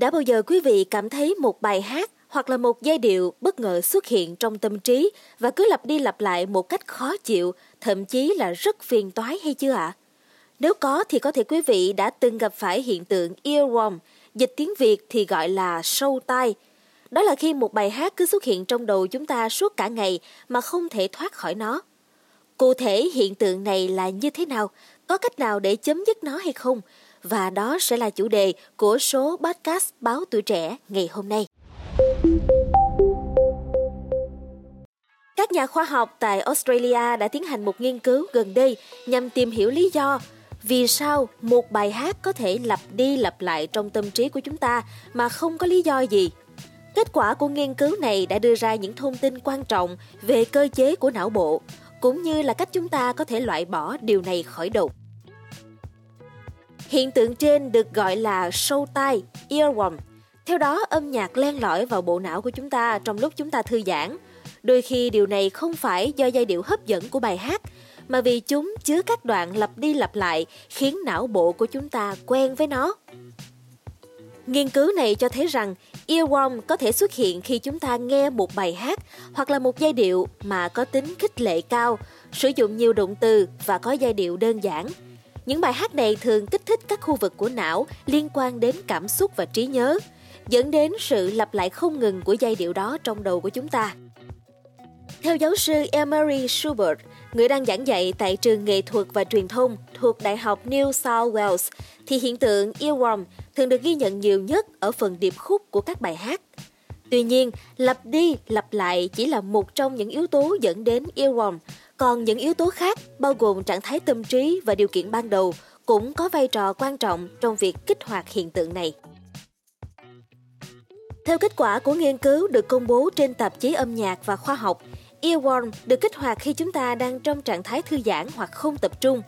Đã bao giờ quý vị cảm thấy một bài hát hoặc là một giai điệu bất ngờ xuất hiện trong tâm trí và cứ lặp đi lặp lại một cách khó chịu, thậm chí là rất phiền toái hay chưa ạ? À? Nếu có thì có thể quý vị đã từng gặp phải hiện tượng earworm, dịch tiếng Việt thì gọi là sâu tai. Đó là khi một bài hát cứ xuất hiện trong đầu chúng ta suốt cả ngày mà không thể thoát khỏi nó. Cụ thể hiện tượng này là như thế nào? Có cách nào để chấm dứt nó hay không? Và đó sẽ là chủ đề của số podcast Báo Tuổi Trẻ ngày hôm nay. Các nhà khoa học tại Australia đã tiến hành một nghiên cứu gần đây nhằm tìm hiểu lý do vì sao một bài hát có thể lặp đi lặp lại trong tâm trí của chúng ta mà không có lý do gì. Kết quả của nghiên cứu này đã đưa ra những thông tin quan trọng về cơ chế của não bộ, cũng như là cách chúng ta có thể loại bỏ điều này khỏi đầu. Hiện tượng trên được gọi là sâu tai, earworm. Theo đó, âm nhạc len lỏi vào bộ não của chúng ta trong lúc chúng ta thư giãn. Đôi khi điều này không phải do giai điệu hấp dẫn của bài hát, mà vì chúng chứa các đoạn lặp đi lặp lại khiến não bộ của chúng ta quen với nó. Nghiên cứu này cho thấy rằng earworm có thể xuất hiện khi chúng ta nghe một bài hát hoặc là một giai điệu mà có tính khích lệ cao, sử dụng nhiều động từ và có giai điệu đơn giản. Những bài hát này thường kích thích các khu vực của não liên quan đến cảm xúc và trí nhớ, dẫn đến sự lặp lại không ngừng của giai điệu đó trong đầu của chúng ta. Theo giáo sư Emery Schubert, người đang giảng dạy tại trường nghệ thuật và truyền thông thuộc Đại học New South Wales, thì hiện tượng earworm thường được ghi nhận nhiều nhất ở phần điệp khúc của các bài hát. Tuy nhiên, lặp đi lặp lại chỉ là một trong những yếu tố dẫn đến earworm, còn những yếu tố khác bao gồm trạng thái tâm trí và điều kiện ban đầu cũng có vai trò quan trọng trong việc kích hoạt hiện tượng này. Theo kết quả của nghiên cứu được công bố trên tạp chí âm nhạc và khoa học, earworm được kích hoạt khi chúng ta đang trong trạng thái thư giãn hoặc không tập trung.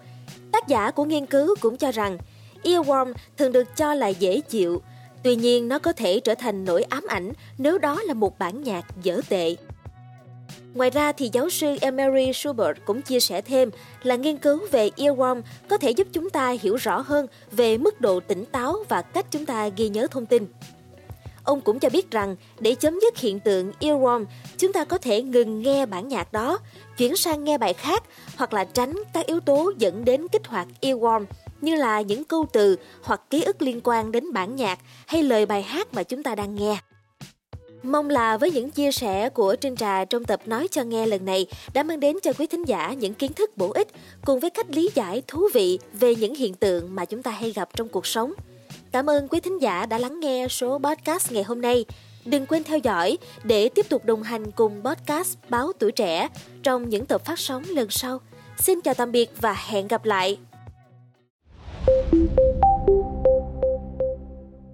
Tác giả của nghiên cứu cũng cho rằng earworm thường được cho là dễ chịu, tuy nhiên nó có thể trở thành nỗi ám ảnh nếu đó là một bản nhạc dở tệ. Ngoài ra thì giáo sư Emery Schubert cũng chia sẻ thêm là nghiên cứu về earworm có thể giúp chúng ta hiểu rõ hơn về mức độ tỉnh táo và cách chúng ta ghi nhớ thông tin. Ông cũng cho biết rằng để chấm dứt hiện tượng earworm, chúng ta có thể ngừng nghe bản nhạc đó, chuyển sang nghe bài khác hoặc là tránh các yếu tố dẫn đến kích hoạt earworm như là những câu từ hoặc ký ức liên quan đến bản nhạc hay lời bài hát mà chúng ta đang nghe. Mong là với những chia sẻ của Trinh Trà trong tập Nói cho nghe lần này đã mang đến cho quý thính giả những kiến thức bổ ích cùng với cách lý giải thú vị về những hiện tượng mà chúng ta hay gặp trong cuộc sống. Cảm ơn quý thính giả đã lắng nghe số podcast ngày hôm nay. Đừng quên theo dõi để tiếp tục đồng hành cùng podcast Báo Tuổi Trẻ trong những tập phát sóng lần sau. Xin chào tạm biệt và hẹn gặp lại!